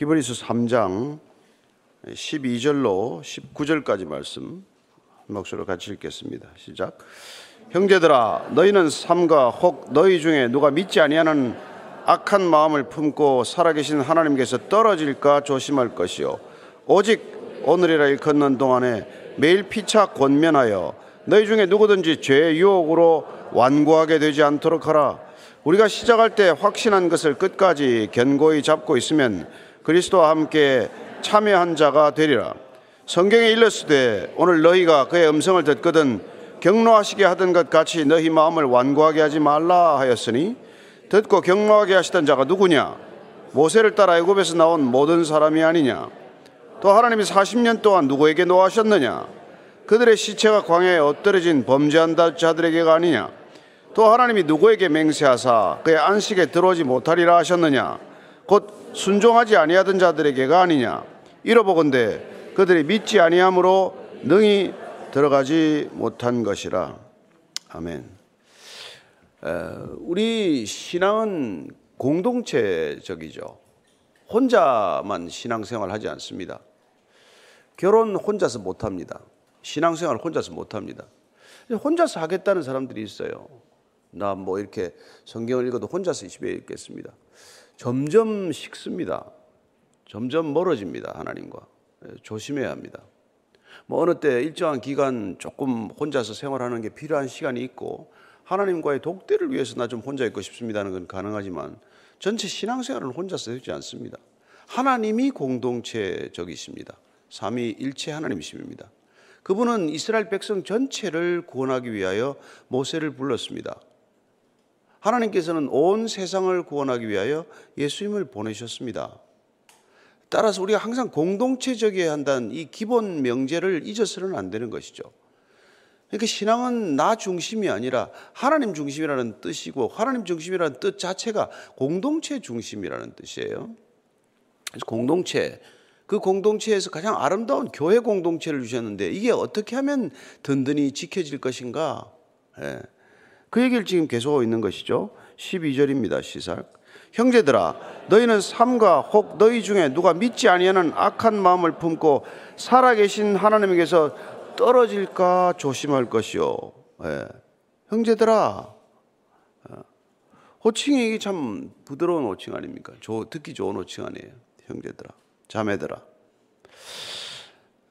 히브리서 3장 12절로 19절까지 말씀 한 목소리로 같이 읽겠습니다. 시작. 형제들아 너희는 삼가 혹 너희 중에 누가 믿지 아니하는 악한 마음을 품고 살아계신 하나님께서 떨어질까 조심할 것이요 오직 오늘이라 일컫는 동안에 매일 피차 권면하여 너희 중에 누구든지 죄의 유혹으로 완고하게 되지 않도록 하라 우리가 시작할 때 확신한 것을 끝까지 견고히 잡고 있으면 그리스도와 함께 참여한 자가 되리라. 성경에 일렀으되 오늘 너희가 그의 음성을 듣거든 경로하시게 하던 것 같이 너희 마음을 완고하게 하지 말라 하였으니 듣고 경로하게 하시던 자가 누구냐? 모세를 따라 애굽에서 나온 모든 사람이 아니냐? 또 하나님이 40년 동안 누구에게 노하셨느냐? 그들의 시체가 광야에 엎드려진 범죄한 자들에게가 아니냐? 또 하나님이 누구에게 맹세하사 그의 안식에 들어오지 못하리라 하셨느냐 곧 순종하지 아니하던 자들에게가 아니냐 이러보건대 그들이 믿지 아니함으로 능히 들어가지 못한 것이라. 아멘. 우리 신앙은 공동체적이죠. 혼자만 신앙생활 하지 않습니다. 결혼 혼자서 못 합니다. 신앙생활 혼자서 못 합니다. 혼자서 하겠다는 사람들이 있어요. 나 뭐 이렇게 성경을 읽어도 혼자서 집에 있겠습니다. 점점 식습니다. 점점 멀어집니다. 하나님과. 조심해야 합니다. 뭐 어느 때 일정한 기간 조금 혼자서 생활하는 게 필요한 시간이 있고 하나님과의 독대를 위해서 나 좀 혼자 있고 싶습니다는 건 가능하지만 전체 신앙생활은 혼자서 되지 않습니다. 하나님이 공동체적이십니다. 삼위일체 하나님이십니다. 그분은 이스라엘 백성 전체를 구원하기 위하여 모세를 불렀습니다. 하나님께서는 온 세상을 구원하기 위하여 예수님을 보내셨습니다. 따라서 우리가 항상 공동체적이어야 한다는 이 기본 명제를 잊어서는 안 되는 것이죠. 그러니까 신앙은 나 중심이 아니라 하나님 중심이라는 뜻이고 하나님 중심이라는 뜻 자체가 공동체 중심이라는 뜻이에요. 그래서 공동체 그 공동체에서 가장 아름다운 교회 공동체를 주셨는데 이게 어떻게 하면 든든히 지켜질 것인가? 예. 그 얘기를 지금 계속하고 있는 것이죠. 12절입니다. 시작. 형제들아 너희는 삼가 혹 너희 중에 누가 믿지 아니하는 악한 마음을 품고 살아계신 하나님에게서 떨어질까 조심할 것이요. 예. 형제들아 어. 호칭이 참 부드러운 호칭 아닙니까? 듣기 좋은 호칭 아니에요. 형제들아, 자매들아.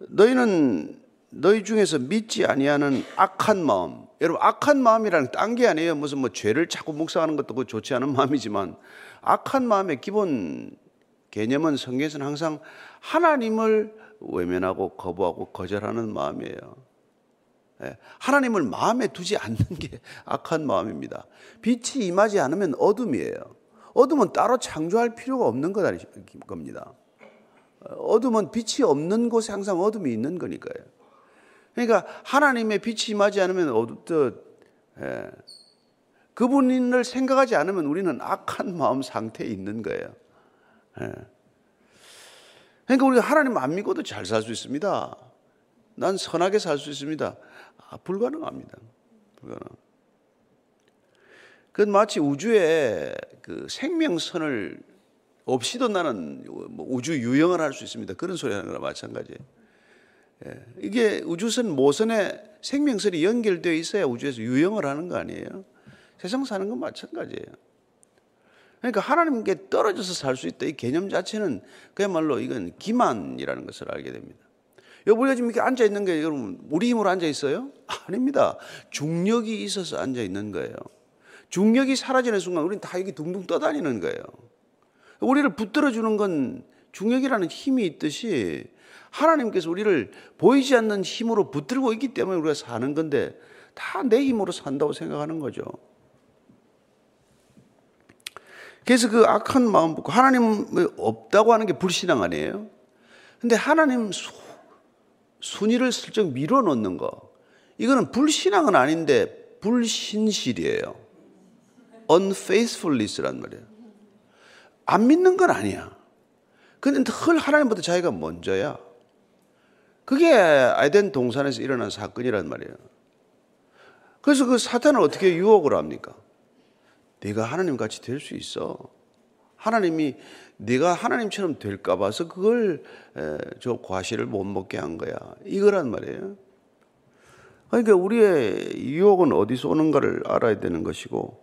너희는 너희 중에서 믿지 아니하는 악한 마음. 여러분 악한 마음이라는 딴 게 아니에요. 무슨 뭐 죄를 자꾸 묵상하는 것도 좋지 않은 마음이지만 악한 마음의 기본 개념은 성경에서는 항상 하나님을 외면하고 거부하고 거절하는 마음이에요. 예, 하나님을 마음에 두지 않는 게 악한 마음입니다. 빛이 임하지 않으면 어둠이에요. 어둠은 따로 창조할 필요가 없는 겁니다. 어둠은 빛이 없는 곳에 항상 어둠이 있는 거니까요. 그러니까 하나님의 빛이 임하지 않으면 어둡듯 예, 그분을 생각하지 않으면 우리는 악한 마음 상태에 있는 거예요. 예. 그러니까 우리가 하나님 안 믿고도 잘 살 수 있습니다. 난 선하게 살 수 있습니다. 아, 불가능합니다. 불가능. 그건 마치 우주에 그 생명선을 없이도 나는 뭐 우주 유영을 할 수 있습니다. 그런 소리 하는 거나 마찬가지예요. 예. 이게 우주선 모선에 생명선이 연결되어 있어야 우주에서 유영을 하는 거 아니에요? 세상 사는 건 마찬가지예요. 그러니까 하나님께 떨어져서 살 수 있다. 이 개념 자체는 그야말로 이건 기만이라는 것을 알게 됩니다. 여러분, 우리가 지금 이렇게 앉아 있는 게 여러분, 우리 힘으로 앉아 있어요? 아닙니다. 중력이 있어서 앉아 있는 거예요. 중력이 사라지는 순간 우리는 다 여기 둥둥 떠다니는 거예요. 우리를 붙들어 주는 건 중력이라는 힘이 있듯이 하나님께서 우리를 보이지 않는 힘으로 붙들고 있기 때문에 우리가 사는 건데 다 내 힘으로 산다고 생각하는 거죠. 그래서 그 악한 마음 붙고 하나님 없다고 하는 게 불신앙 아니에요? 근데 하나님 수, 순위를 슬쩍 밀어 넣는 거. 이거는 불신앙은 아닌데 불신실이에요. unfaithfulness란 말이에요. 안 믿는 건 아니야. 근데 헐 하나님보다 자기가 먼저야. 그게 아이덴 동산에서 일어난 사건이란 말이에요. 그래서 그 사탄을 어떻게 유혹을 합니까? 네가 하나님 같이 될 수 있어. 하나님이 네가 하나님처럼 될까 봐서 그걸 에, 저 과실을 못 먹게 한 거야. 이거란 말이에요. 그러니까 우리의 유혹은 어디서 오는가를 알아야 되는 것이고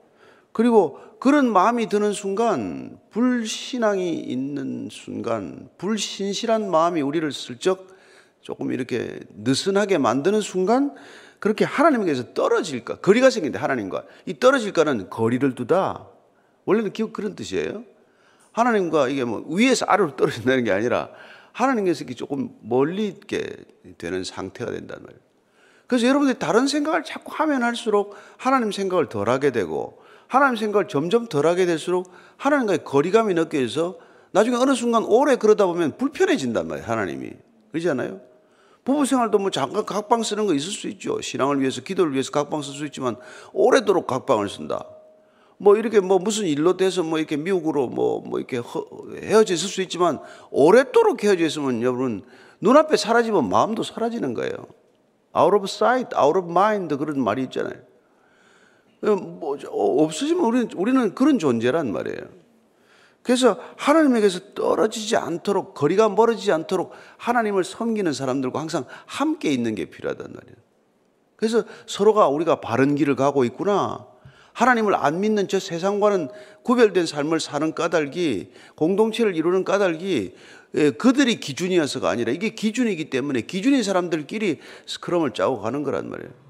그리고 그런 마음이 드는 순간 불신앙이 있는 순간 불신실한 마음이 우리를 슬쩍 조금 이렇게 느슨하게 만드는 순간 그렇게 하나님께서 떨어질까? 거리가 생긴다 하나님과. 이 떨어질까는 거리를 두다. 원래는 기억 그런 뜻이에요. 하나님과 이게 뭐 위에서 아래로 떨어진다는 게 아니라 하나님께서 이렇게 조금 멀리 있게 되는 상태가 된다는 말이에요. 그래서 여러분들이 다른 생각을 자꾸 하면 할수록 하나님 생각을 덜 하게 되고 하나님 생각을 점점 덜 하게 될수록 하나님과의 거리감이 느껴져서 나중에 어느 순간 오래 그러다 보면 불편해진단 말이에요 하나님이. 그렇지 않아요? 부부 생활도 뭐 잠깐 각방 쓰는 거 있을 수 있죠. 신앙을 위해서, 기도를 위해서 각방 쓸 수 있지만 오래도록 각방을 쓴다. 뭐 이렇게 뭐 무슨 일로 돼서 뭐 이렇게 미국으로 뭐, 뭐 이렇게 헤어져 있을 수 있지만 오랫도록 헤어져 있으면 여러분 눈앞에 사라지면 마음도 사라지는 거예요. out of sight, out of mind 그런 말이 있잖아요. 뭐 없어지면 우리는, 우리는 그런 존재란 말이에요. 그래서 하나님에게서 떨어지지 않도록 거리가 멀어지지 않도록 하나님을 섬기는 사람들과 항상 함께 있는 게 필요하단 말이에요. 그래서 서로가 우리가 바른 길을 가고 있구나. 하나님을 안 믿는 저 세상과는 구별된 삶을 사는 까닭이 공동체를 이루는 까닭이 예, 그들이 기준이어서가 아니라 이게 기준이기 때문에 기준인 사람들끼리 스크럼을 짜고 가는 거란 말이에요.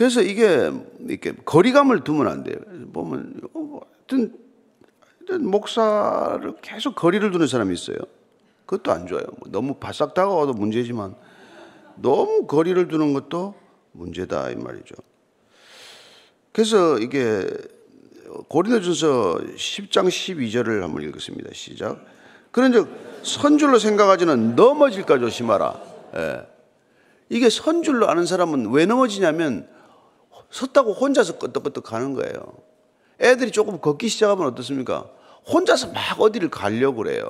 그래서 이게 이렇게 거리감을 두면 안 돼요. 보면 어, 하여튼 목사를 계속 거리를 두는 사람이 있어요. 그것도 안 좋아요. 뭐 너무 바싹 다가와도 문제지만 너무 거리를 두는 것도 문제다 이 말이죠. 그래서 이게 고린도전서 10장 12절을 한번 읽겠습니다. 시작. 그런즉 선줄로 생각하지는 넘어질까 조심하라. 예. 이게 선줄로 아는 사람은 왜 넘어지냐면 섰다고 혼자서 끄떡끄떡 가는 거예요. 애들이 조금 걷기 시작하면 어떻습니까? 혼자서 막 어디를 가려고 그래요.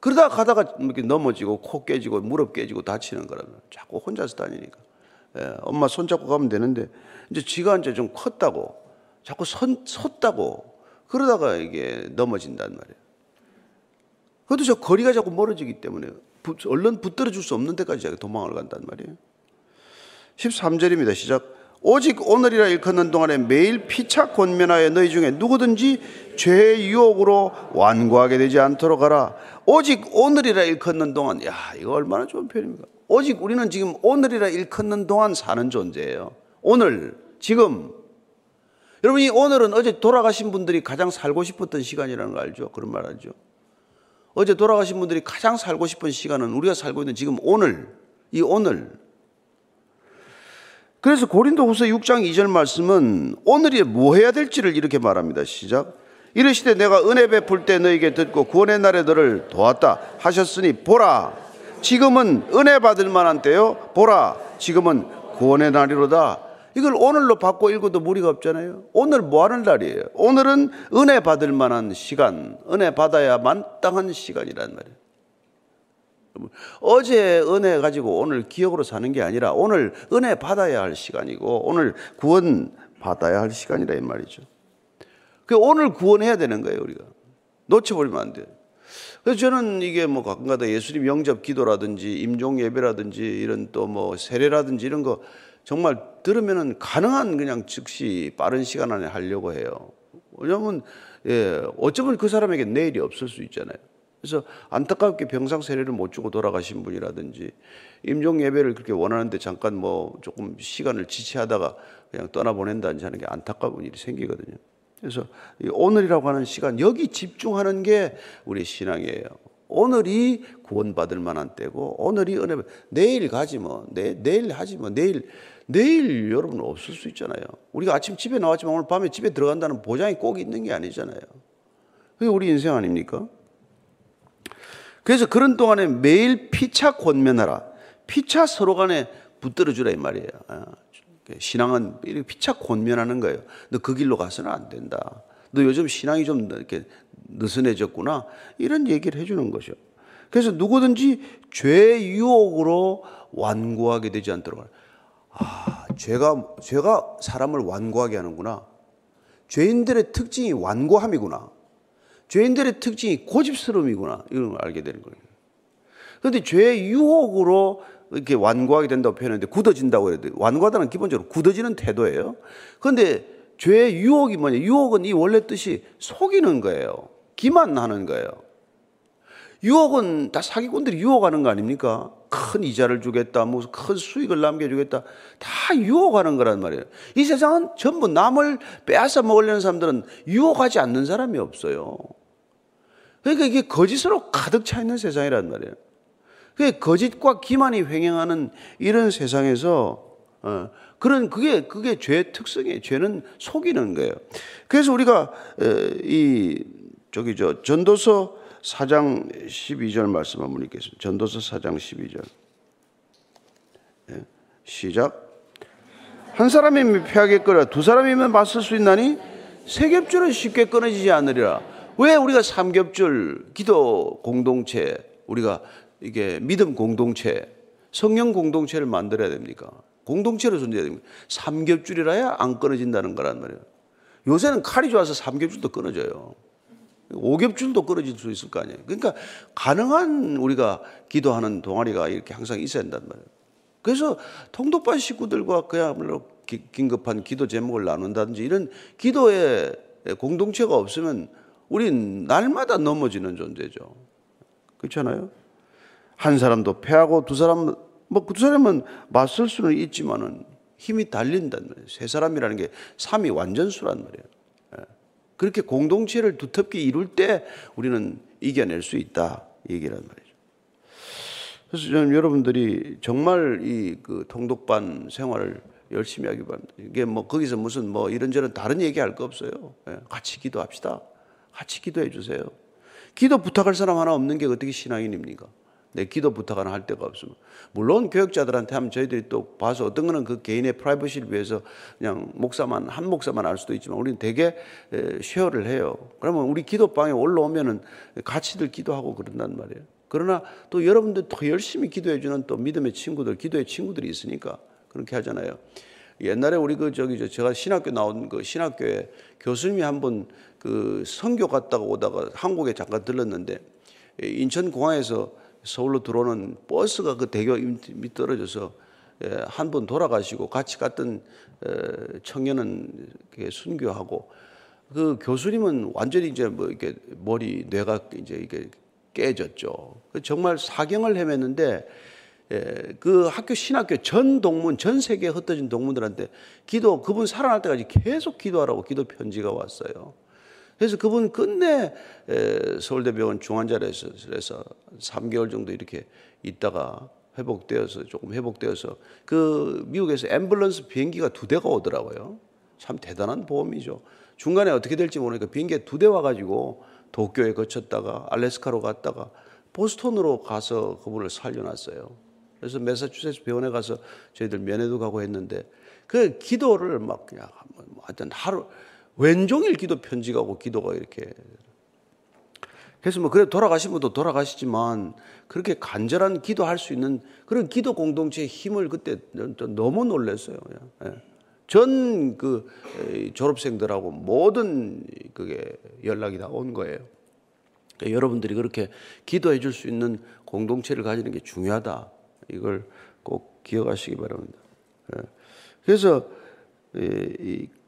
그러다 가다가 이렇게 넘어지고 코 깨지고 무릎 깨지고 다치는 거라면 자꾸 혼자서 다니니까. 예, 엄마 손잡고 가면 되는데 이제 지가 이제 좀 컸다고 자꾸 선, 섰다고 그러다가 이게 넘어진단 말이에요. 그것도 저 거리가 자꾸 멀어지기 때문에 얼른 붙들어 줄 수 없는 데까지 도망을 간단 말이에요. 13절입니다. 시작. 오직 오늘이라 일컫는 동안에 매일 피차 권면하여 너희 중에 누구든지 죄의 유혹으로 완고하게 되지 않도록 하라. 오직 오늘이라 일컫는 동안, 야, 이거 얼마나 좋은 표현입니까? 오직 우리는 지금 오늘이라 일컫는 동안 사는 존재예요. 오늘, 지금. 여러분, 이 오늘은 어제 돌아가신 분들이 가장 살고 싶었던 시간이라는 거 알죠? 그런 말 알죠? 어제 돌아가신 분들이 가장 살고 싶은 시간은 우리가 살고 있는 지금 오늘, 이 오늘. 그래서 고린도 후서 6장 2절 말씀은 오늘이 뭐 해야 될지를 이렇게 말합니다. 시작. 이르시되 내가 은혜 베풀 때 너에게 듣고 구원의 날에 너를 도왔다 하셨으니 보라. 지금은 은혜 받을 만한 때요. 보라. 지금은 구원의 날이로다. 이걸 오늘로 바꿔 읽어도 무리가 없잖아요. 오늘 뭐 하는 날이에요? 오늘은 은혜 받을 만한 시간 은혜 받아야 만 땅한 시간이란 말이에요 어제 은혜 가지고 오늘 기억으로 사는 게 아니라 오늘 은혜 받아야 할 시간이고 오늘 구원 받아야 할 시간이라 이 말이죠. 그 오늘 구원해야 되는 거예요, 우리가. 놓쳐버리면 안 돼요. 그래서 저는 이게 뭐 가끔가다 예수님 영접 기도라든지 임종 예배라든지 이런 또 뭐 세례라든지 이런 거 정말 들으면은 가능한 그냥 즉시 빠른 시간 안에 하려고 해요. 왜냐하면 예, 어쩌면 그 사람에게 내일이 없을 수 있잖아요. 그래서 안타깝게 병상 세례를 못 주고 돌아가신 분이라든지 임종 예배를 그렇게 원하는데 잠깐 뭐 조금 시간을 지체하다가 그냥 떠나보낸다든지 하는 게 안타까운 일이 생기거든요. 그래서 오늘이라고 하는 시간 여기 집중하는 게 우리 신앙이에요. 오늘이 구원받을 만한 때고 오늘이 은혜 내일 가지 뭐 내, 내일 하지 뭐 내일 내일 여러분 없을 수 있잖아요. 우리가 아침 집에 나왔지만 오늘 밤에 집에 들어간다는 보장이 꼭 있는 게 아니잖아요. 그게 우리 인생 아닙니까? 그래서 그런 동안에 매일 피차 권면하라. 피차 서로 간에 붙들어 주라 이 말이에요. 아, 신앙은 이렇게 피차 권면하는 거예요. 너 그 길로 가서는 안 된다. 너 요즘 신앙이 좀 이렇게 느슨해졌구나. 이런 얘기를 해주는 거죠. 그래서 누구든지 죄 유혹으로 완고하게 되지 않도록. 아, 죄가, 죄가 사람을 완고하게 하는구나. 죄인들의 특징이 완고함이구나. 죄인들의 특징이 고집스러움이구나. 이런 걸 알게 되는 거예요. 그런데 죄의 유혹으로 이렇게 완고하게 된다고 표현했는데 굳어진다고 해야 돼요. 완고하다는 기본적으로 굳어지는 태도예요. 그런데 죄의 유혹이 뭐냐? 유혹은 이 원래 뜻이 속이는 거예요. 기만하는 거예요. 유혹은 다 사기꾼들이 유혹하는 거 아닙니까? 큰 이자를 주겠다, 무슨 큰 수익을 남겨주겠다. 다 유혹하는 거란 말이에요. 이 세상은 전부 남을 빼앗아 먹으려는 사람들은 유혹하지 않는 사람이 없어요. 그러니까 이게 거짓으로 가득 차 있는 세상이란 말이에요. 그 거짓과 기만이 횡행하는 이런 세상에서 어, 그런 그게 그게 죄의 특성이에요. 죄는 속이는 거예요. 그래서 우리가 이 저기 저 전도서 4장 12절 말씀 한번 읽겠습니다. 전도서 4장 12절. 예, 시작. 한 사람이면 패하게 끌어 두 사람이면 맞설 수 있나니 세 겹줄은 쉽게 끊어지지 않으리라. 왜 우리가 삼겹줄 기도 공동체 우리가 이게 믿음 공동체 성령 공동체를 만들어야 됩니까? 공동체로 존재해야 됩니다. 삼겹줄이라야 안 끊어진다는 거란 말이에요. 요새는 칼이 좋아서 삼겹줄도 끊어져요. 오겹줄도 끊어질 수 있을 거 아니에요. 그러니까 가능한 우리가 기도하는 동아리가 이렇게 항상 있어야 한단 말이에요. 그래서 통독반 식구들과 그야말로 긴급한 기도 제목을 나눈다든지 이런 기도의 공동체가 없으면 우린 날마다 넘어지는 존재죠. 그렇잖아요? 한 사람도 패하고 두 사람, 뭐 두 사람은 맞설 수는 있지만은 힘이 달린단 말이에요. 세 사람이라는 게 삼이 완전수란 말이에요. 그렇게 공동체를 두텁게 이룰 때 우리는 이겨낼 수 있다. 얘기란 말이죠. 그래서 저는 여러분들이 정말 이 그 통독반 생활을 열심히 하기 바랍니다. 이게 뭐 거기서 무슨 뭐 이런저런 다른 얘기 할 거 없어요. 예, 같이 기도합시다. 같이 기도해 주세요. 기도 부탁할 사람 하나 없는 게 어떻게 신앙인입니까? 내 기도 부탁 하나 할 데가 없으면. 물론 교육자들한테 하면 저희들이 또 봐서 어떤 거는 그 개인의 프라이버시를 위해서 그냥 목사만, 한 목사만 알 수도 있지만 우리는 되게 쉐어를 해요. 그러면 우리 기도방에 올라오면은 같이들 기도하고 그런단 말이에요. 그러나 또 여러분들 더 열심히 기도해주는 또 믿음의 친구들, 기도의 친구들이 있으니까 그렇게 하잖아요. 옛날에 우리 그 저기 저 제가 신학교 나온 그 신학교에 교수님이 한번 그 선교 갔다가 오다가 한국에 잠깐 들렀는데 인천 공항에서 서울로 들어오는 버스가 그 대교 밑 떨어져서 예, 한분 돌아가시고 같이 갔던 청년은 순교하고 그 교수님은 완전히 이제 뭐 이렇게 머리 뇌가 이제 이게 깨졌죠. 그 정말 사경을 헤맸는데 예, 그 학교 신학교 전 동문 전 세계에 흩어진 동문들한테 기도 그분 살아날 때까지 계속 기도하라고 기도 편지가 왔어요. 그래서 그분 끝내 서울대병원 중환자실에서 3개월 정도 이렇게 있다가 회복되어서 조금 회복되어서 그 미국에서 앰뷸런스 비행기가 두 대가 오더라고요. 참 대단한 보험이죠. 중간에 어떻게 될지 모르니까 비행기에 두 대 와가지고 도쿄에 거쳤다가 알래스카로 갔다가 보스턴으로 가서 그분을 살려놨어요. 그래서 메사추세츠 병원에 가서 저희들 면회도 가고 했는데 그 기도를 막 그냥 하여튼 하루 왼종일 기도 편지 가고 기도가 이렇게 그래서 뭐 그래 돌아가신 분도 돌아가시지만 그렇게 간절한 기도할 수 있는 그런 기도 공동체의 힘을 그때 너무 놀랐어요. 예. 전그 졸업생들하고 모든 그게 연락이 다 온 거예요. 그러니까 여러분들이 그렇게 기도해 줄 수 있는 공동체를 가지는 게 중요하다. 이걸 꼭 기억하시기 바랍니다. 예. 그래서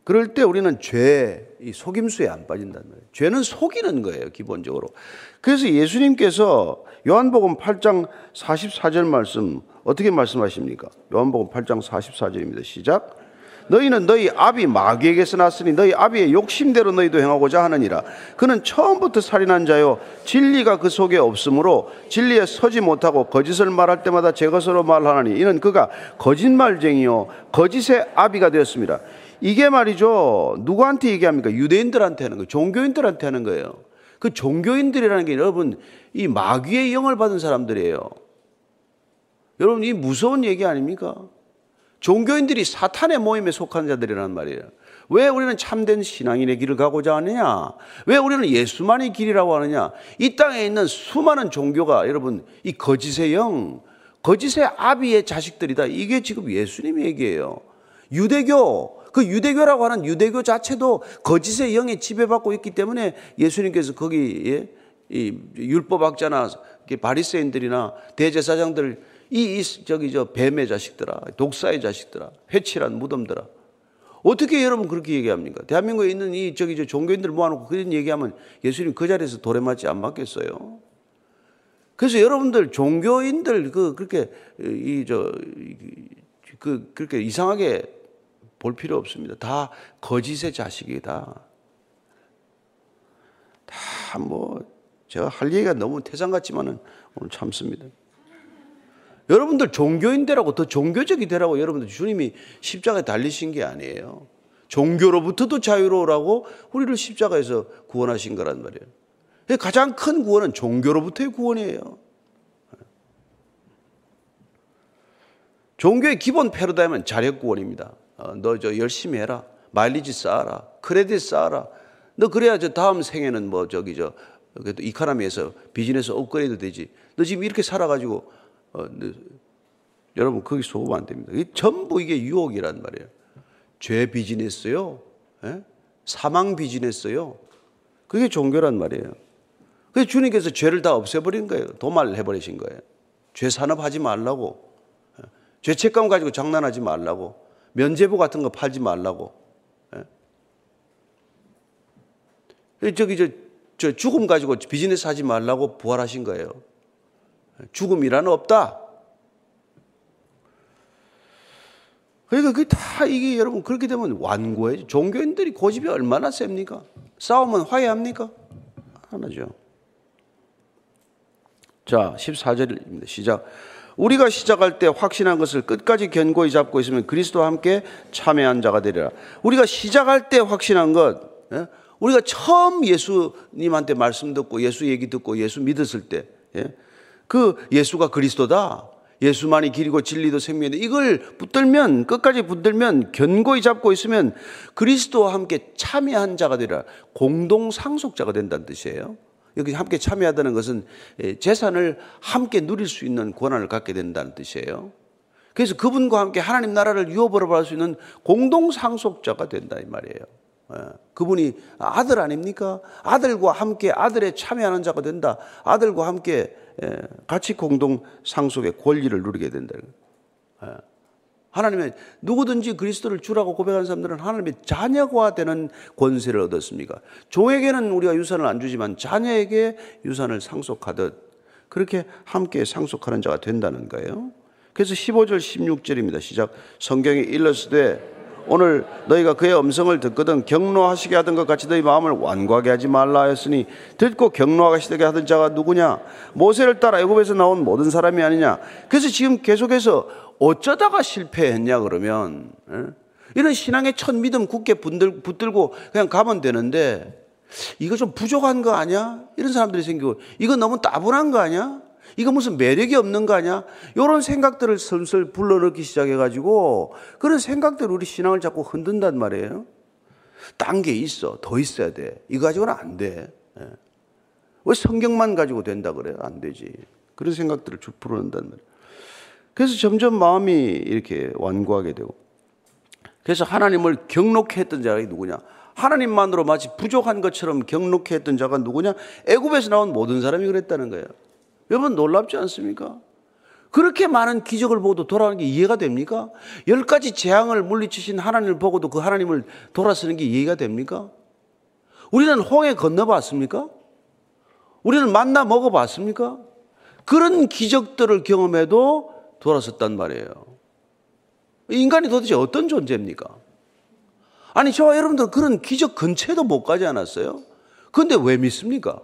그럴 때 우리는 죄, 이 속임수에 안 빠진다는 거예요. 죄는 속이는 거예요, 기본적으로. 그래서 예수님께서 요한복음 8장 44절 말씀 어떻게 말씀하십니까? 요한복음 8장 44절입니다. 시작. 너희는 너희 아비 마귀에게서 났으니 너희 아비의 욕심대로 너희도 행하고자 하느니라. 그는 처음부터 살인한 자요 진리가 그 속에 없으므로 진리에 서지 못하고 거짓을 말할 때마다 제 것으로 말하나니 이는 그가 거짓말쟁이요 거짓의 아비가 되었습니다. 이게 말이죠. 누구한테 얘기합니까? 유대인들한테 하는 거예요. 종교인들한테 하는 거예요. 그 종교인들이라는 게 여러분 이 마귀의 영을 받은 사람들이에요. 여러분 이 무서운 얘기 아닙니까? 종교인들이 사탄의 모임에 속한 자들이란 말이에요. 왜 우리는 참된 신앙인의 길을 가고자 하느냐? 왜 우리는 예수만의 길이라고 하느냐? 이 땅에 있는 수많은 종교가 여러분 이 거짓의 영, 거짓의 아비의 자식들이다. 이게 지금 예수님의 얘기예요. 유대교 그 유대교라고 하는 유대교 자체도 거짓의 영에 지배받고 있기 때문에 예수님께서 거기 예? 이 율법학자나 바리새인들이나 대제사장들 이, 이 저기 저 뱀의 자식들아, 독사의 자식들아, 회칠한 무덤들아. 어떻게 여러분 그렇게 얘기합니까? 대한민국에 있는 이 저기 저 종교인들 모아놓고 그런 얘기하면 예수님 그 자리에서 돌에 맞지 안 맞겠어요? 그래서 여러분들 종교인들 그 그렇게 이 저 그 그렇게 이상하게 볼 필요 없습니다. 다 거짓의 자식이다. 다 뭐 제가 할 얘기가 너무 태산 같지만은 오늘 참습니다. 여러분들 종교인 되라고 더 종교적이 되라고 여러분들 주님이 십자가에 달리신 게 아니에요. 종교로부터도 자유로우라고 우리를 십자가에서 구원하신 거란 말이에요. 가장 큰 구원은 종교로부터의 구원이에요. 종교의 기본 패러다임은 자력 구원입니다. 어, 너저 열심히 해라. 마일리지 쌓아라. 크레딧 쌓아라. 너 그래야 저 다음 생에는 뭐 저기 저 그래도 이카라미에서 비즈니스 업그레이드 되지. 너 지금 이렇게 살아가지고 어, 너, 여러분 거기 속으면 안 됩니다. 전부 이게 유혹이란 말이에요. 죄 비즈니스요. 예? 사망 비즈니스요. 그게 종교란 말이에요. 그래서 주님께서 죄를 다 없애버린 거예요. 도말해버리신 거예요. 죄 산업하지 말라고. 죄책감 가지고 장난하지 말라고. 면제부 같은 거 팔지 말라고. 예? 저기 저, 저 죽음 가지고 비즈니스 하지 말라고 부활하신 거예요. 죽음이란 없다. 그러니까 그게 다 이게 여러분 그렇게 되면 완고해. 종교인들이 고집이 얼마나 셉니까? 싸우면 화해합니까? 하나죠. 자, 14절입니다. 시작. 우리가 시작할 때 확신한 것을 끝까지 견고히 잡고 있으면 그리스도와 함께 참여한 자가 되리라. 우리가 시작할 때 확신한 것, 예? 우리가 처음 예수님한테 말씀 듣고 예수 얘기 듣고 예수 믿었을 때, 예? 그 예수가 그리스도다. 예수만이 길이고 진리도 생명인데 이걸 붙들면 끝까지 붙들면 견고히 잡고 있으면 그리스도와 함께 참여한 자가 되리라. 공동 상속자가 된다는 뜻이에요. 여기 함께 참여하다는 것은 예, 재산을 함께 누릴 수 있는 권한을 갖게 된다는 뜻이에요. 그래서 그분과 함께 하나님 나라를 유업으로 할수 있는 공동 상속자가 된다 이 말이에요. 예, 그분이 아들 아닙니까? 아들과 함께 아들에 참여하는 자가 된다. 아들과 함께 예, 같이 공동 상속의 권리를 누리게 된다. 하나님의 누구든지 그리스도를 주라고 고백하는 사람들은 하나님의 자녀가 되는 권세를 얻었습니까? 종에게는 우리가 유산을 안 주지만 자녀에게 유산을 상속하듯 그렇게 함께 상속하는 자가 된다는 거예요. 그래서 15절 16절입니다. 시작. 성경에 일러스되 오늘 너희가 그의 음성을 듣거든 경로하시게 하던 것 같이 너희 마음을 완고하게 하지 말라 하였으니 듣고 경로하시게 하던 자가 누구냐 모세를 따라 애굽에서 나온 모든 사람이 아니냐 그래서 지금 계속해서 어쩌다가 실패했냐 그러면 예? 이런 신앙의 첫 믿음 굳게 붙들고 그냥 가면 되는데 이거 좀 부족한 거 아니야? 이런 사람들이 생기고 이거 너무 따분한 거 아니야? 이거 무슨 매력이 없는 거 아니야? 이런 생각들을 슬슬 불러넣기 시작해가지고 그런 생각들 우리 신앙을 자꾸 흔든단 말이에요. 딴 게 있어. 더 있어야 돼. 이거 가지고는 안 돼. 예. 왜 성경만 가지고 된다 그래요? 안 되지. 그런 생각들을 불어넣는단 말이에요. 그래서 점점 마음이 이렇게 완고하게 되고 그래서 하나님을 경록해 했던 자가 누구냐? 하나님만으로 마치 부족한 것처럼 경록해 했던 자가 누구냐? 애굽에서 나온 모든 사람이 그랬다는 거예요. 여러분 놀랍지 않습니까? 그렇게 많은 기적을 보고도 돌아가는 게 이해가 됩니까? 열 가지 재앙을 물리치신 하나님을 보고도 그 하나님을 돌아서는 게 이해가 됩니까? 우리는 홍해 건너봤습니까? 우리는 만나 먹어봤습니까? 그런 기적들을 경험해도 돌아섰단 말이에요. 인간이 도대체 어떤 존재입니까? 아니, 저와 여러분들 그런 기적 근처에도 못 가지 않았어요? 그런데 왜 믿습니까?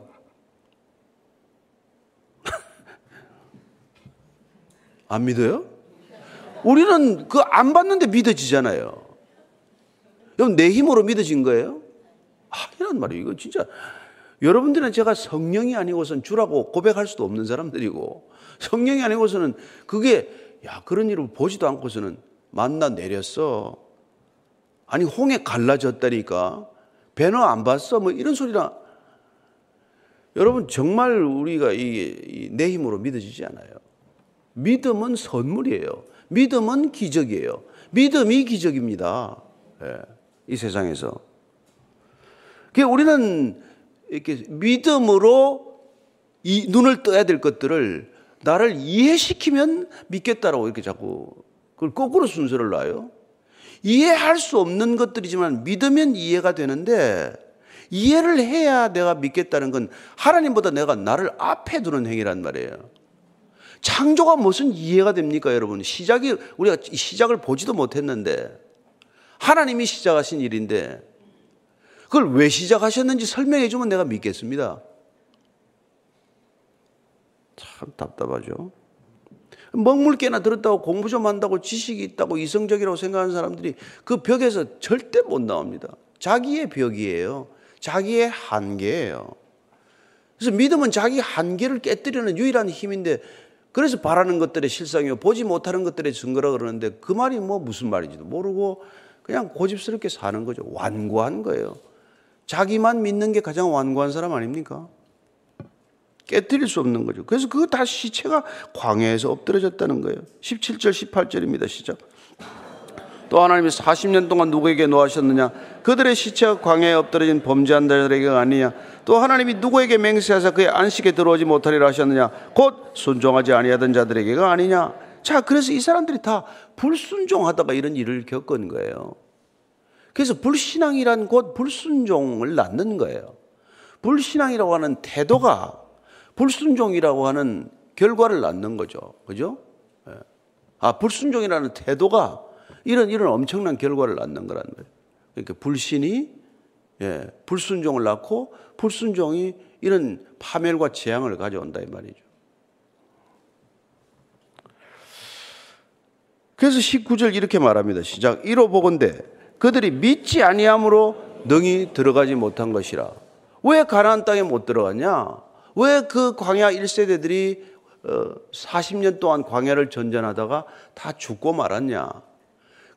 안 믿어요? 우리는 그 안 봤는데 믿어지잖아요. 여러분, 내 힘으로 믿어진 거예요? 아, 이런 말이에요. 이거 진짜. 여러분들은 제가 성령이 아니고선 주라고 고백할 수도 없는 사람들이고, 성령이 아니고서는 그게, 야, 그런 일을 보지도 않고서는 만나 내렸어. 아니, 홍해 갈라졌다니까. 배너 안 봤어? 뭐 이런 소리나. 여러분, 정말 우리가 이게 내 힘으로 믿어지지 않아요. 믿음은 선물이에요. 믿음은 기적이에요. 믿음이 기적입니다. 예, 이 세상에서. 그 우리는 이렇게 믿음으로 이 눈을 떠야 될 것들을 나를 이해시키면 믿겠다라고 이렇게 자꾸 그걸 거꾸로 순서를 놔요. 이해할 수 없는 것들이지만 믿으면 이해가 되는데 이해를 해야 내가 믿겠다는 건 하나님보다 내가 나를 앞에 두는 행위란 말이에요. 창조가 무슨 이해가 됩니까, 여러분? 시작이, 우리가 시작을 보지도 못했는데, 하나님이 시작하신 일인데, 그걸 왜 시작하셨는지 설명해 주면 내가 믿겠습니다. 참 답답하죠. 먹물개나 들었다고 공부 좀 한다고 지식이 있다고 이성적이라고 생각하는 사람들이 그 벽에서 절대 못 나옵니다. 자기의 벽이에요. 자기의 한계예요. 그래서 믿음은 자기 한계를 깨뜨리는 유일한 힘인데 그래서 바라는 것들의 실상이요. 보지 못하는 것들의 증거라 그러는데 그 말이 뭐 무슨 말인지도 모르고 그냥 고집스럽게 사는 거죠. 완고한 거예요. 자기만 믿는 게 가장 완고한 사람 아닙니까? 깨뜨릴 수 없는 거죠. 그래서 그거 다 시체가 광야에서 엎드려졌다는 거예요. 17절, 18절입니다. 시작. 또 하나님이 40년 동안 누구에게 노하셨느냐? 그들의 시체가 광야에 엎드려진 범죄한 자들에게가 아니냐? 또 하나님이 누구에게 맹세하사 그의 안식에 들어오지 못하리라 하셨느냐? 곧 순종하지 아니하던 자들에게가 아니냐? 자, 그래서 이 사람들이 다 불순종하다가 이런 일을 겪은 거예요. 그래서 불신앙이란 곧 불순종을 낳는 거예요. 불신앙이라고 하는 태도가 불순종이라고 하는 결과를 낳는 거죠. 그죠? 예. 아, 불순종이라는 태도가 이런, 이런 엄청난 결과를 낳는 거란 말이에요. 그러니까 불신이, 예, 불순종을 낳고 불순종이 이런 파멸과 재앙을 가져온다, 이 말이죠. 그래서 19절 이렇게 말합니다. 시작. 이로 보건대 그들이 믿지 아니함으로 능히 들어가지 못한 것이라. 왜 가나안 땅에 못 들어갔냐? 왜 그 광야 1세대들이 40년 어, 동안 광야를 전전하다가 다 죽고 말았냐?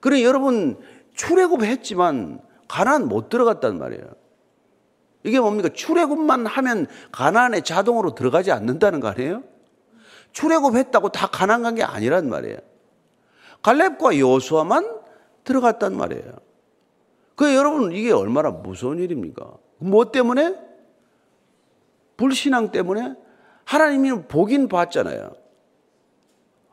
그래 여러분 출애굽 했지만 가나안 못 들어갔단 말이에요. 이게 뭡니까? 출애굽만 하면 가나안에 자동으로 들어가지 않는다는 거 아니에요? 출애굽 했다고 다 가나안 간 게 아니란 말이에요. 갈렙과 여수아만 들어갔단 말이에요. 그 여러분 이게 얼마나 무서운 일입니까? 뭐 때문에? 불신앙 때문에 하나님이 보긴 봤잖아요.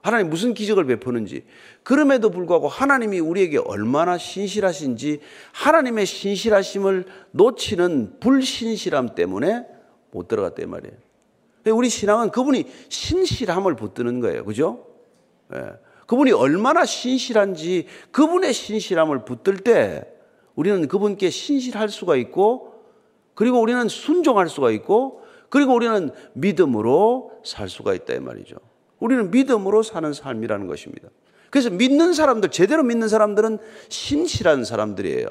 하나님 무슨 기적을 베푸는지. 그럼에도 불구하고 하나님이 우리에게 얼마나 신실하신지 하나님의 신실하심을 놓치는 불신실함 때문에 못 들어갔단 말이에요. 우리 신앙은 그분이 신실함을 붙드는 거예요. 그죠? 예. 그분이 얼마나 신실한지 그분의 신실함을 붙들 때 우리는 그분께 신실할 수가 있고 그리고 우리는 순종할 수가 있고 그리고 우리는 믿음으로 살 수가 있다 이 말이죠. 우리는 믿음으로 사는 삶이라는 것입니다. 그래서 믿는 사람들, 제대로 믿는 사람들은 신실한 사람들이에요.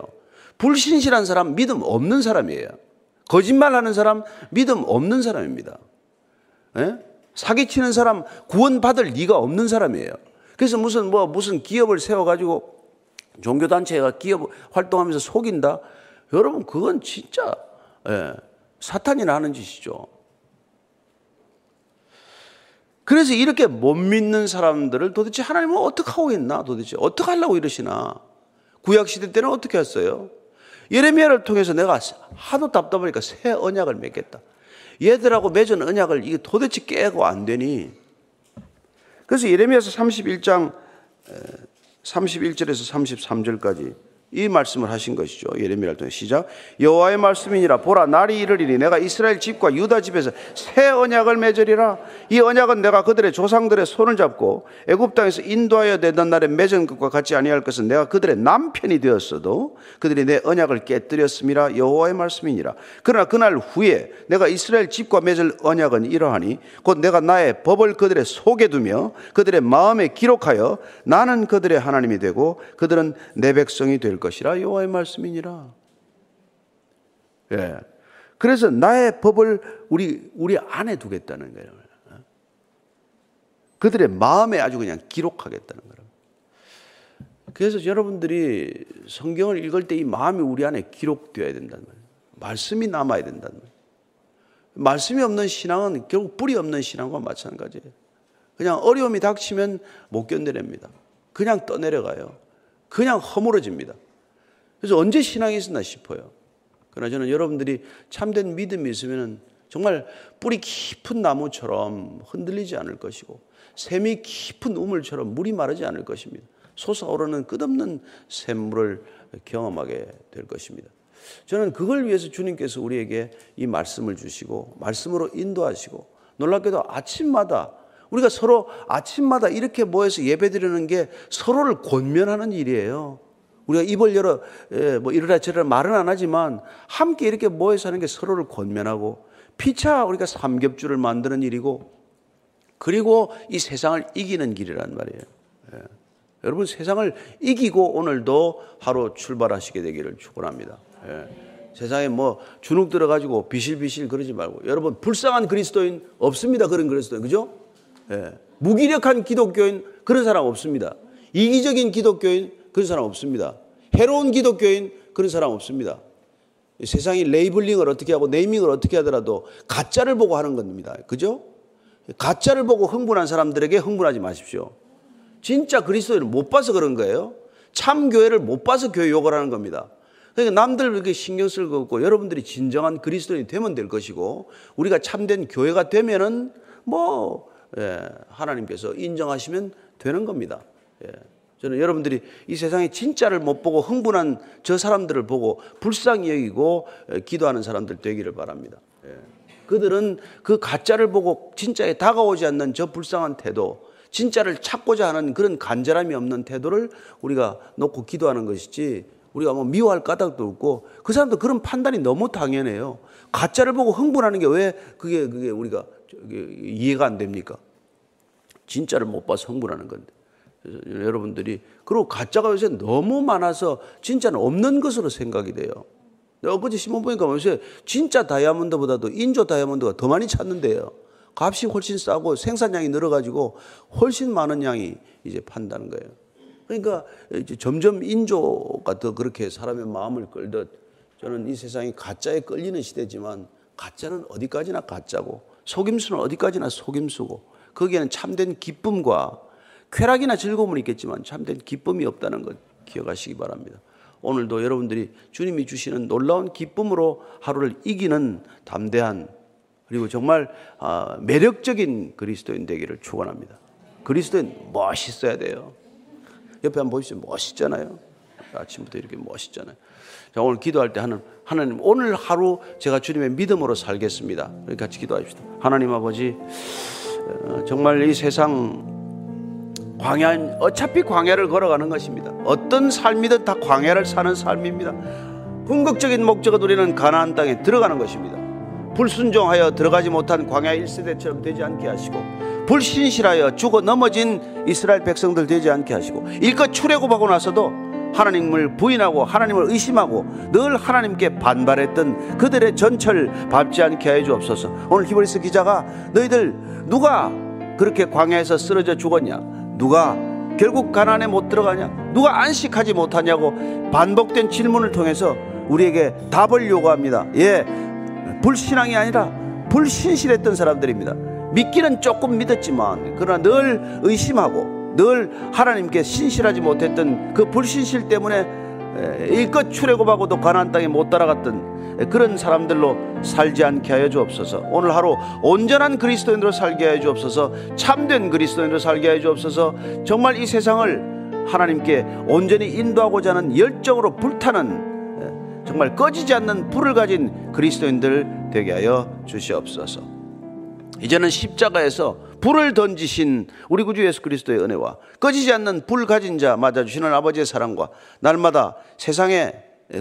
불신실한 사람, 믿음 없는 사람이에요. 거짓말하는 사람, 믿음 없는 사람입니다. 예? 사기치는 사람, 구원받을 리가 없는 사람이에요. 그래서 무슨 뭐 무슨 기업을 세워가지고 종교단체가 기업 활동하면서 속인다? 여러분, 그건 진짜, 예. 사탄이 나는 짓이죠. 그래서 이렇게 못 믿는 사람들을 도대체 하나님은 어떻게 하고 있나 도대체 어떻게 하려고 이러시나 구약 시대 때는 어떻게 했어요? 예레미야를 통해서 내가 하도 답답하니까 새 언약을 맺겠다. 얘들하고 맺은 언약을 이게 도대체 깨고 안 되니 그래서 예레미야서 31장 31절에서 33절까지 이 말씀을 하신 것이죠. 예레미야를 통해 시작. 여호와의 말씀이니라 보라 날이 이르리니 내가 이스라엘 집과 유다 집에서 새 언약을 맺으리라. 이 언약은 내가 그들의 조상들의 손을 잡고 애굽 땅에서 인도하여 내던 날에 맺은 것과 같지 아니할 것은 내가 그들의 남편이 되었어도 그들이 내 언약을 깨뜨렸음이라 여호와의 말씀이니라. 그러나 그날 후에 내가 이스라엘 집과 맺을 언약은 이러하니 곧 내가 나의 법을 그들의 속에 두며 그들의 마음에 기록하여 나는 그들의 하나님이 되고 그들은 내 백성이 될 것이라 여호와의 말씀이니라. 예. 그래서 나의 법을 우리 우리 안에 두겠다는 거예요. 그들의 마음에 아주 그냥 기록하겠다는 거예요. 그래서 여러분들이 성경을 읽을 때 이 마음이 우리 안에 기록되어야 된다는 거예요. 말씀이 남아야 된다는 거예요. 말씀이 없는 신앙은 결국 뿌리 없는 신앙과 마찬가지예요. 그냥 어려움이 닥치면 못 견뎌냅니다. 그냥 떠내려가요. 그냥 허물어집니다. 그래서 언제 신앙이 있었나 싶어요. 그러나 저는 여러분들이 참된 믿음이 있으면 정말 뿌리 깊은 나무처럼 흔들리지 않을 것이고 샘이 깊은 우물처럼 물이 마르지 않을 것입니다. 솟아오르는 끝없는 샘물을 경험하게 될 것입니다. 저는 그걸 위해서 주님께서 우리에게 이 말씀을 주시고 말씀으로 인도하시고 놀랍게도 아침마다 우리가 서로 아침마다 이렇게 모여서 예배드리는 게 서로를 권면하는 일이에요. 우리가 입을 열어 예, 뭐 이러라 저러라 말은 안 하지만 함께 이렇게 모여서 하는 게 서로를 권면하고 피차 우리가 삼겹줄을 만드는 일이고 그리고 이 세상을 이기는 길이란 말이에요. 예. 여러분 세상을 이기고 오늘도 하루 출발하시게 되기를 축원합니다. 예. 세상에 뭐 주눅 들어가지고 비실비실 그러지 말고 여러분 불쌍한 그리스도인 없습니다 그런 그리스도인 그죠? 예. 무기력한 기독교인 그런 사람 없습니다. 이기적인 기독교인 그런 사람 없습니다. 해로운 기독교인 그런 사람 없습니다. 세상이 레이블링을 어떻게 하고 네이밍을 어떻게 하더라도 가짜를 보고 하는 겁니다. 그죠? 가짜를 보고 흥분한 사람들에게 흥분하지 마십시오. 진짜 그리스도인을 못 봐서 그런 거예요. 참 교회를 못 봐서 교회 욕을 하는 겁니다. 그러니까 남들 그렇게 신경 쓸 거 없고 여러분들이 진정한 그리스도인이 되면 될 것이고 우리가 참된 교회가 되면은 뭐 예, 하나님께서 인정하시면 되는 겁니다. 예. 저는 여러분들이 이 세상에 진짜를 못 보고 흥분한 저 사람들을 보고 불쌍히 여기고 예, 기도하는 사람들 되기를 바랍니다. 예. 그들은 그 가짜를 보고 진짜에 다가오지 않는 저 불쌍한 태도, 진짜를 찾고자 하는 그런 간절함이 없는 태도를 우리가 놓고 기도하는 것이지 우리가 뭐 미워할 까닭도 없고 그 사람도 그런 판단이 너무 당연해요. 가짜를 보고 흥분하는 게 왜 그게 그게 우리가 이해가 안 됩니까? 진짜를 못 봐서 흥분하는 건데. 여러분들이 그리고 가짜가 요새 너무 많아서 진짜는 없는 것으로 생각이 돼요. 엊그제 신문 보니까 요새 진짜 다이아몬드보다도 인조 다이아몬드가 더 많이 찾는데요. 값이 훨씬 싸고 생산량이 늘어가지고 훨씬 많은 양이 이제 판다는 거예요. 그러니까 점점 인조가 더 그렇게 사람의 마음을 끌듯 저는 이 세상이 가짜에 끌리는 시대지만 가짜는 어디까지나 가짜고 속임수는 어디까지나 속임수고 거기에는 참된 기쁨과 쾌락이나 즐거움은 있겠지만 참된 기쁨이 없다는 것 기억하시기 바랍니다. 오늘도 여러분들이 주님이 주시는 놀라운 기쁨으로 하루를 이기는 담대한 그리고 정말 아, 매력적인 그리스도인 되기를 축원합니다. 그리스도인 멋있어야 돼요. 옆에 한번 보십시오. 멋있잖아요. 아침부터 이렇게 멋있잖아요. 자, 오늘 기도할 때 하는 하나님 오늘 하루 제가 주님의 믿음으로 살겠습니다. 같이 기도합시다. 하나님 아버지 어, 정말 이 세상 광야 어차피 광야를 걸어가는 것입니다. 어떤 삶이든 다 광야를 사는 삶입니다. 궁극적인 목적은 우리는 가나안 땅에 들어가는 것입니다. 불순종하여 들어가지 못한 광야 1세대처럼 되지 않게 하시고 불신실하여 죽어 넘어진 이스라엘 백성들 되지 않게 하시고 일껏 출애굽하고 나서도 하나님을 부인하고 하나님을 의심하고 늘 하나님께 반발했던 그들의 전철 밟지 않게 해 주옵소서. 오늘 히브리스 기자가 너희들 누가 그렇게 광야에서 쓰러져 죽었냐? 누가 결국 가난에 못 들어가냐? 누가 안식하지 못하냐고 반복된 질문을 통해서 우리에게 답을 요구합니다. 예, 불신앙이 아니라 불신실했던 사람들입니다. 믿기는 조금 믿었지만 그러나 늘 의심하고 늘 하나님께 신실하지 못했던 그 불신실 때문에 일껏 출애굽하고도 가나안 땅에 못 따라갔던 그런 사람들로 살지 않게 하여 주옵소서. 오늘 하루 온전한 그리스도인으로 살게 하여 주옵소서. 참된 그리스도인으로 살게 하여 주옵소서. 정말 이 세상을 하나님께 온전히 인도하고자 하는 열정으로 불타는 정말 꺼지지 않는 불을 가진 그리스도인들 되게 하여 주시옵소서. 이제는 십자가에서 불을 던지신 우리 구주 예수 그리스도의 은혜와 꺼지지 않는 불 가진 자 맞아주시는 아버지의 사랑과 날마다 세상에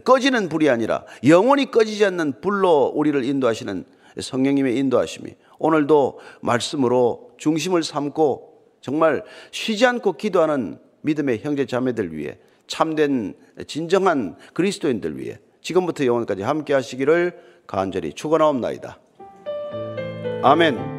꺼지는 불이 아니라 영원히 꺼지지 않는 불로 우리를 인도하시는 성령님의 인도하심이 오늘도 말씀으로 중심을 삼고 정말 쉬지 않고 기도하는 믿음의 형제 자매들 위해 참된 진정한 그리스도인들 위해 지금부터 영원까지 함께 하시기를 간절히 축원하옵나이다. 아멘.